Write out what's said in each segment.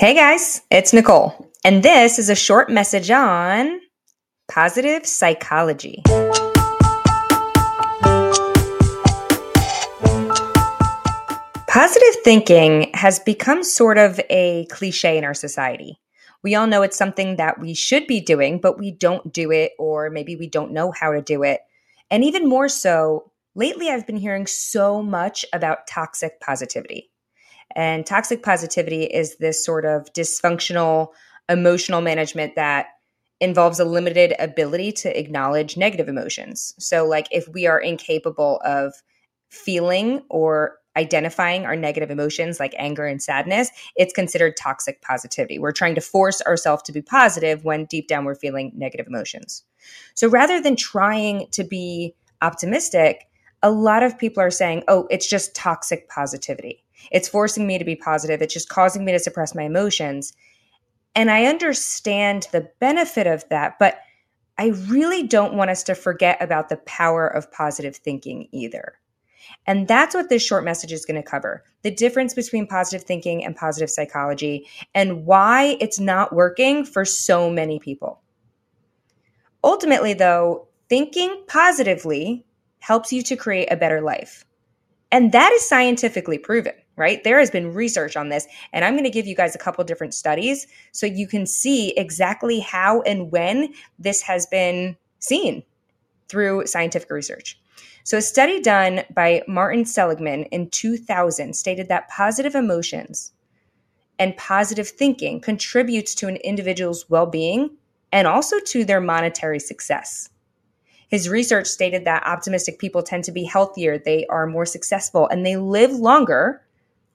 Hey guys, it's Nicole, and this is a short message on positive psychology. Positive thinking has become sort of a cliche in our society. We all know it's something that we should be doing, but we don't do it, or maybe we don't know how to do it. And even more so, lately I've been hearing so much about toxic positivity. And toxic positivity is this sort of dysfunctional emotional management that involves a limited ability to acknowledge negative emotions. So, like if we are incapable of feeling or identifying our negative emotions like anger and sadness, it's considered toxic positivity. We're trying to force ourselves to be positive when deep down we're feeling negative emotions. So, rather than trying to be optimistic, a lot of people are saying, oh, it's just toxic positivity. It's forcing me to be positive. It's just causing me to suppress my emotions. And I understand the benefit of that, but I really don't want us to forget about the power of positive thinking either. And that's what this short message is going to cover the difference between positive thinking and positive psychology, and why it's not working for so many people. Ultimately, though, thinking positively helps you to create a better life. And that is scientifically proven right? There has been research on this, and I'm going to give you guys a couple different studies so you can see exactly how and when this has been seen through scientific research. So, a study done by Martin Seligman in 2000 stated that positive emotions and positive thinking contributes to an individual's well being and also to their monetary success. His research stated that optimistic people tend to be healthier, they are more successful, and they live longer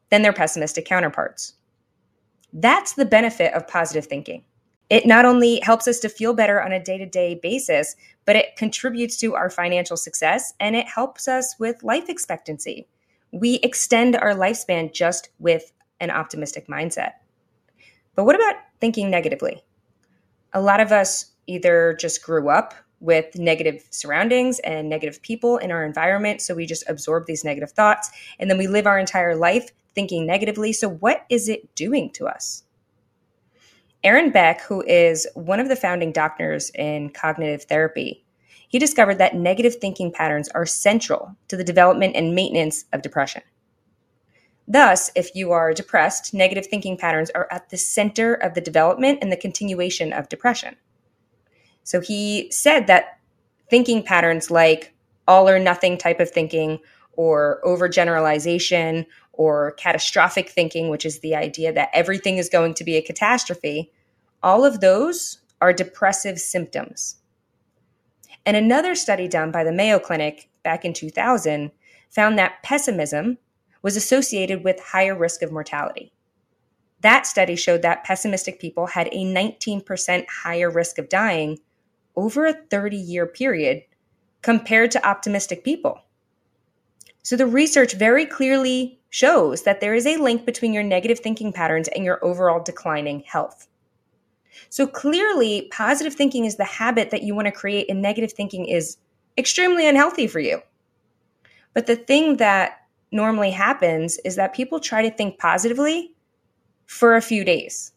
than their pessimistic counterparts. That's the benefit of positive thinking. It not only helps us to feel better on a day to day basis, but it contributes to our financial success and it helps us with life expectancy. We extend our lifespan just with an optimistic mindset. But what about thinking negatively? A lot of us either just grew up with negative surroundings and negative people in our environment. So we just absorb these negative thoughts and then we live our entire life thinking negatively. So, what is it doing to us? Aaron Beck, who is one of the founding doctors in cognitive therapy, he discovered that negative thinking patterns are central to the development and maintenance of depression. Thus, if you are depressed, negative thinking patterns are at the center of the development and the continuation of depression. So he said that thinking patterns like all or nothing type of thinking or overgeneralization or catastrophic thinking, which is the idea that everything is going to be a catastrophe, all of those are depressive symptoms. And another study done by the Mayo Clinic back in 2000 found that pessimism was associated with higher risk of mortality. That study showed that pessimistic people had a 19% higher risk of dying over a 30 year period compared to optimistic people. So the research very clearly shows that there is a link between your negative thinking patterns and your overall declining health. So clearly, positive thinking is the habit that you want to create, and negative thinking is extremely unhealthy for you. But the thing that normally happens is that people try to think positively for a few days.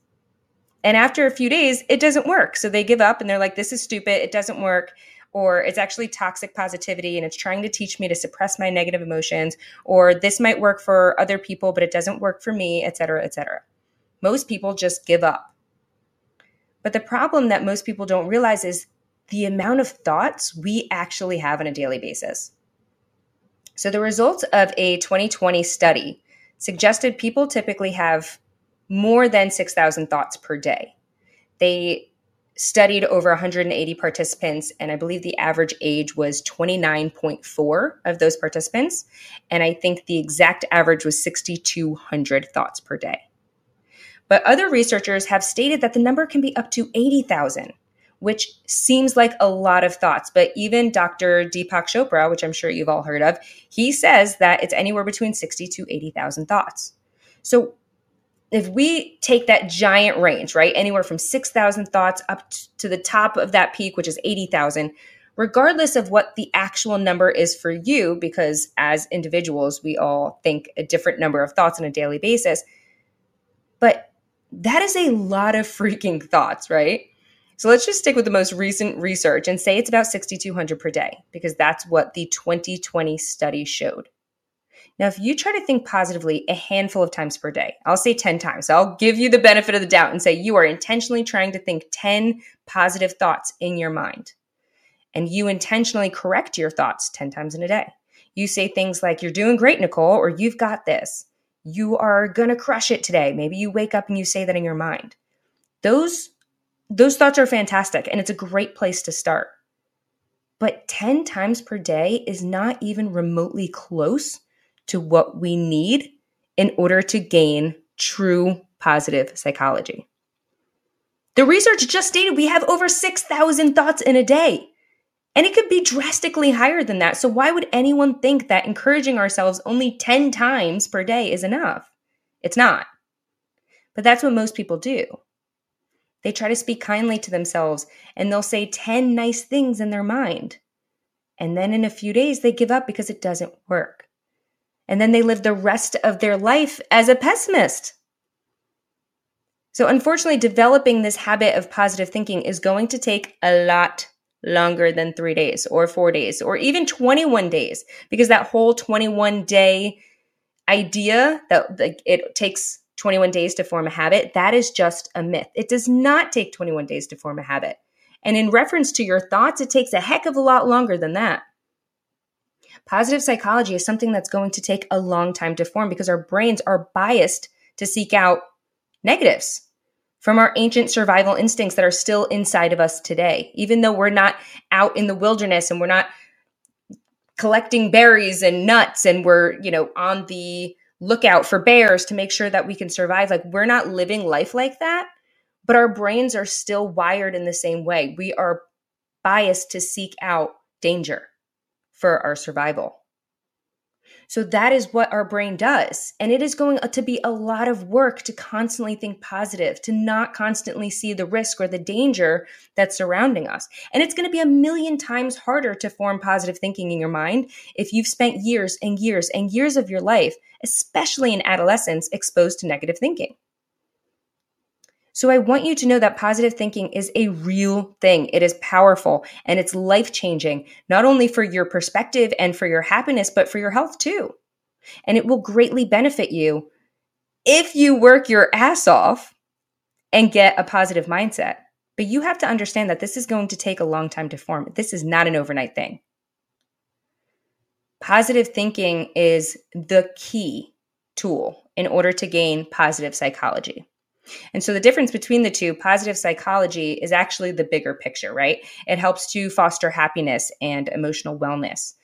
And after a few days, it doesn't work. So they give up and they're like, this is stupid. It doesn't work or it's actually toxic positivity and it's trying to teach me to suppress my negative emotions, or this might work for other people, but it doesn't work for me, et cetera, et cetera. Most people just give up. But the problem that most people don't realize is the amount of thoughts we actually have on a daily basis. So, the results of a 2020 study suggested people typically have more than 6,000 thoughts per day. They studied over 180 participants, and I believe the average age was 29.4 of those participants. And I think the exact average was 6,200 thoughts per day. But other researchers have stated that the number can be up to 80,000, which seems like a lot of thoughts. But even Dr. Deepak Chopra, which I'm sure you've all heard of, he says that it's anywhere between 60 to 80,000 thoughts. So if we take that giant range, right, anywhere from 6,000 thoughts up to the top of that peak, which is 80,000, regardless of what the actual number is for you, because as individuals, we all think a different number of thoughts on a daily basis. But that is a lot of freaking thoughts, right? So let's just stick with the most recent research and say it's about 6,200 per day because that's what the 2020 study showed. Now, if you try to think positively a handful of times per day, I'll say 10 times. I'll give you the benefit of the doubt and say you are intentionally trying to think 10 positive thoughts in your mind. And you intentionally correct your thoughts 10 times in a day. You say things like, You're doing great, Nicole, or You've got this. You are going to crush it today. Maybe you wake up and you say that in your mind. Those those thoughts are fantastic and it's a great place to start. But 10 times per day is not even remotely close to what we need in order to gain true positive psychology. The research just stated we have over 6,000 thoughts in a day. And it could be drastically higher than that. So, why would anyone think that encouraging ourselves only 10 times per day is enough? It's not. But that's what most people do. They try to speak kindly to themselves and they'll say 10 nice things in their mind. And then in a few days, they give up because it doesn't work. And then they live the rest of their life as a pessimist. So, unfortunately, developing this habit of positive thinking is going to take a lot longer than three days or four days or even 21 days because that whole 21 day idea that it takes 21 days to form a habit, that is just a myth. It does not take 21 days to form a habit. And in reference to your thoughts, it takes a heck of a lot longer than that. Positive psychology is something that's going to take a long time to form because our brains are biased to seek out negatives from our ancient survival instincts that are still inside of us today. Even though we're not out in the wilderness and we're not collecting berries and nuts and we're, you know, on the lookout for bears to make sure that we can survive. Like we're not living life like that, but our brains are still wired in the same way. We are biased to seek out danger for our survival. So that is what our brain does. And it is going to be a lot of work to constantly think positive, to not constantly see the risk or the danger that's surrounding us. And it's going to be a million times harder to form positive thinking in your mind if you've spent years and years and years of your life, especially in adolescence, exposed to negative thinking. So I want you to know that positive thinking is a real thing. It is powerful and it's life changing, not only for your perspective and for your happiness, but for your health too. And it will greatly benefit you if you work your ass off and get a positive mindset. But you have to understand that this is going to take a long time to form. This is not an overnight thing. Positive thinking is the key tool in order to gain positive psychology. And so the difference between the two, positive psychology, is actually the bigger picture, right? It helps to foster happiness and emotional wellness.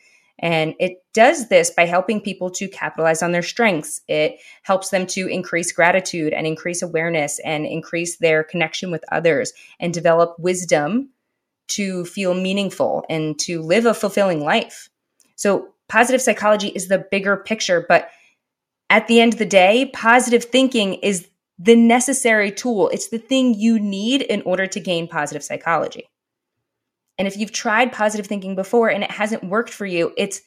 And it does this by helping people to capitalize on their strengths. It helps them to increase gratitude and increase awareness and increase their connection with others and develop wisdom to feel meaningful and to live a fulfilling life. So, positive psychology is the bigger picture, but at the end of the day, positive thinking is the necessary tool. It's the thing you need in order to gain positive psychology. And if you've tried positive thinking before and it hasn't worked for you, it's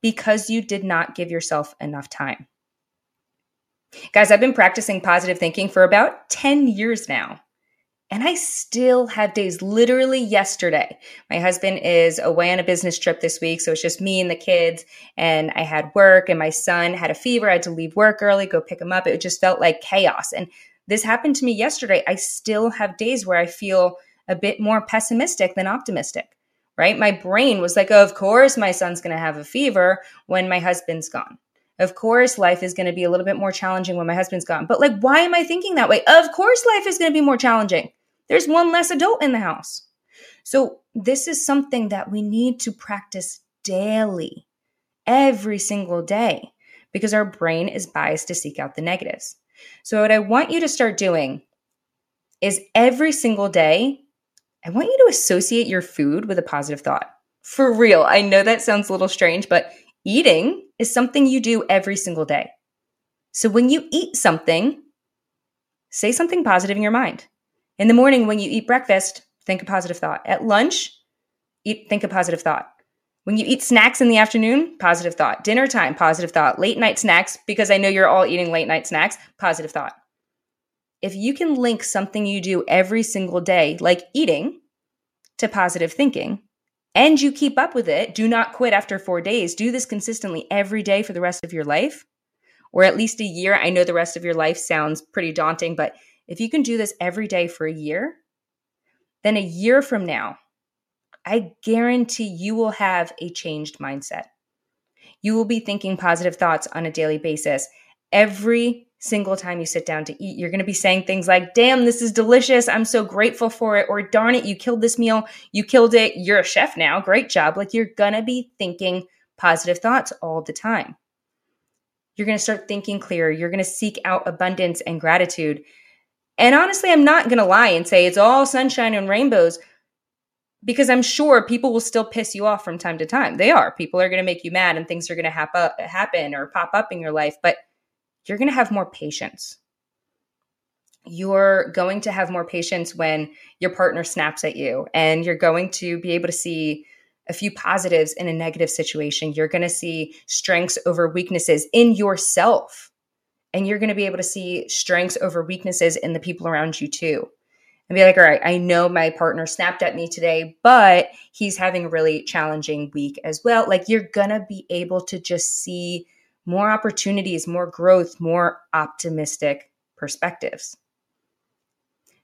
because you did not give yourself enough time. Guys, I've been practicing positive thinking for about 10 years now. And I still have days, literally yesterday. My husband is away on a business trip this week. So it's just me and the kids. And I had work, and my son had a fever. I had to leave work early, go pick him up. It just felt like chaos. And this happened to me yesterday. I still have days where I feel a bit more pessimistic than optimistic, right? My brain was like, oh, of course, my son's going to have a fever when my husband's gone. Of course, life is going to be a little bit more challenging when my husband's gone. But like, why am I thinking that way? Of course, life is going to be more challenging there's one less adult in the house. So, this is something that we need to practice daily, every single day, because our brain is biased to seek out the negatives. So, what I want you to start doing is every single day, I want you to associate your food with a positive thought. For real, I know that sounds a little strange, but eating is something you do every single day. So, when you eat something, say something positive in your mind. In the morning, when you eat breakfast, think a positive thought. At lunch, eat, think a positive thought. When you eat snacks in the afternoon, positive thought. Dinner time, positive thought. Late night snacks, because I know you're all eating late night snacks, positive thought. if you can link something you do every single day, like eating, to positive thinking, and you keep up with it, do not quit after four days, do this consistently every day for the rest of your life, or at least a year. I know the rest of your life sounds pretty daunting, but if you can do this every day for a year, then a year from now, I guarantee you will have a changed mindset. You will be thinking positive thoughts on a daily basis. Every single time you sit down to eat, you're going to be saying things like, damn, this is delicious. I'm so grateful for it. Or darn it, you killed this meal. You killed it. You're a chef now. Great job. Like you're going to be thinking positive thoughts all the time. You're going to start thinking clearer. You're going to seek out abundance and gratitude. And honestly, I'm not going to lie and say it's all sunshine and rainbows because I'm sure people will still piss you off from time to time. They are. People are going to make you mad and things are going to uh, happen or pop up in your life. But you're going to have more patience. You're going to have more patience when your partner snaps at you, and you're going to be able to see a few positives in a negative situation. You're going to see strengths over weaknesses in yourself, and you're going to be able to see strengths over weaknesses in the people around you too. And be like, all right, I know my partner snapped at me today, but he's having a really challenging week as well. Like, you're going to be able to just see more opportunities, more growth, more optimistic perspectives.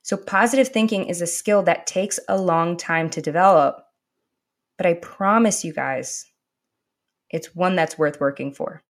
So, positive thinking is a skill that takes a long time to develop, but I promise you guys, it's one that's worth working for.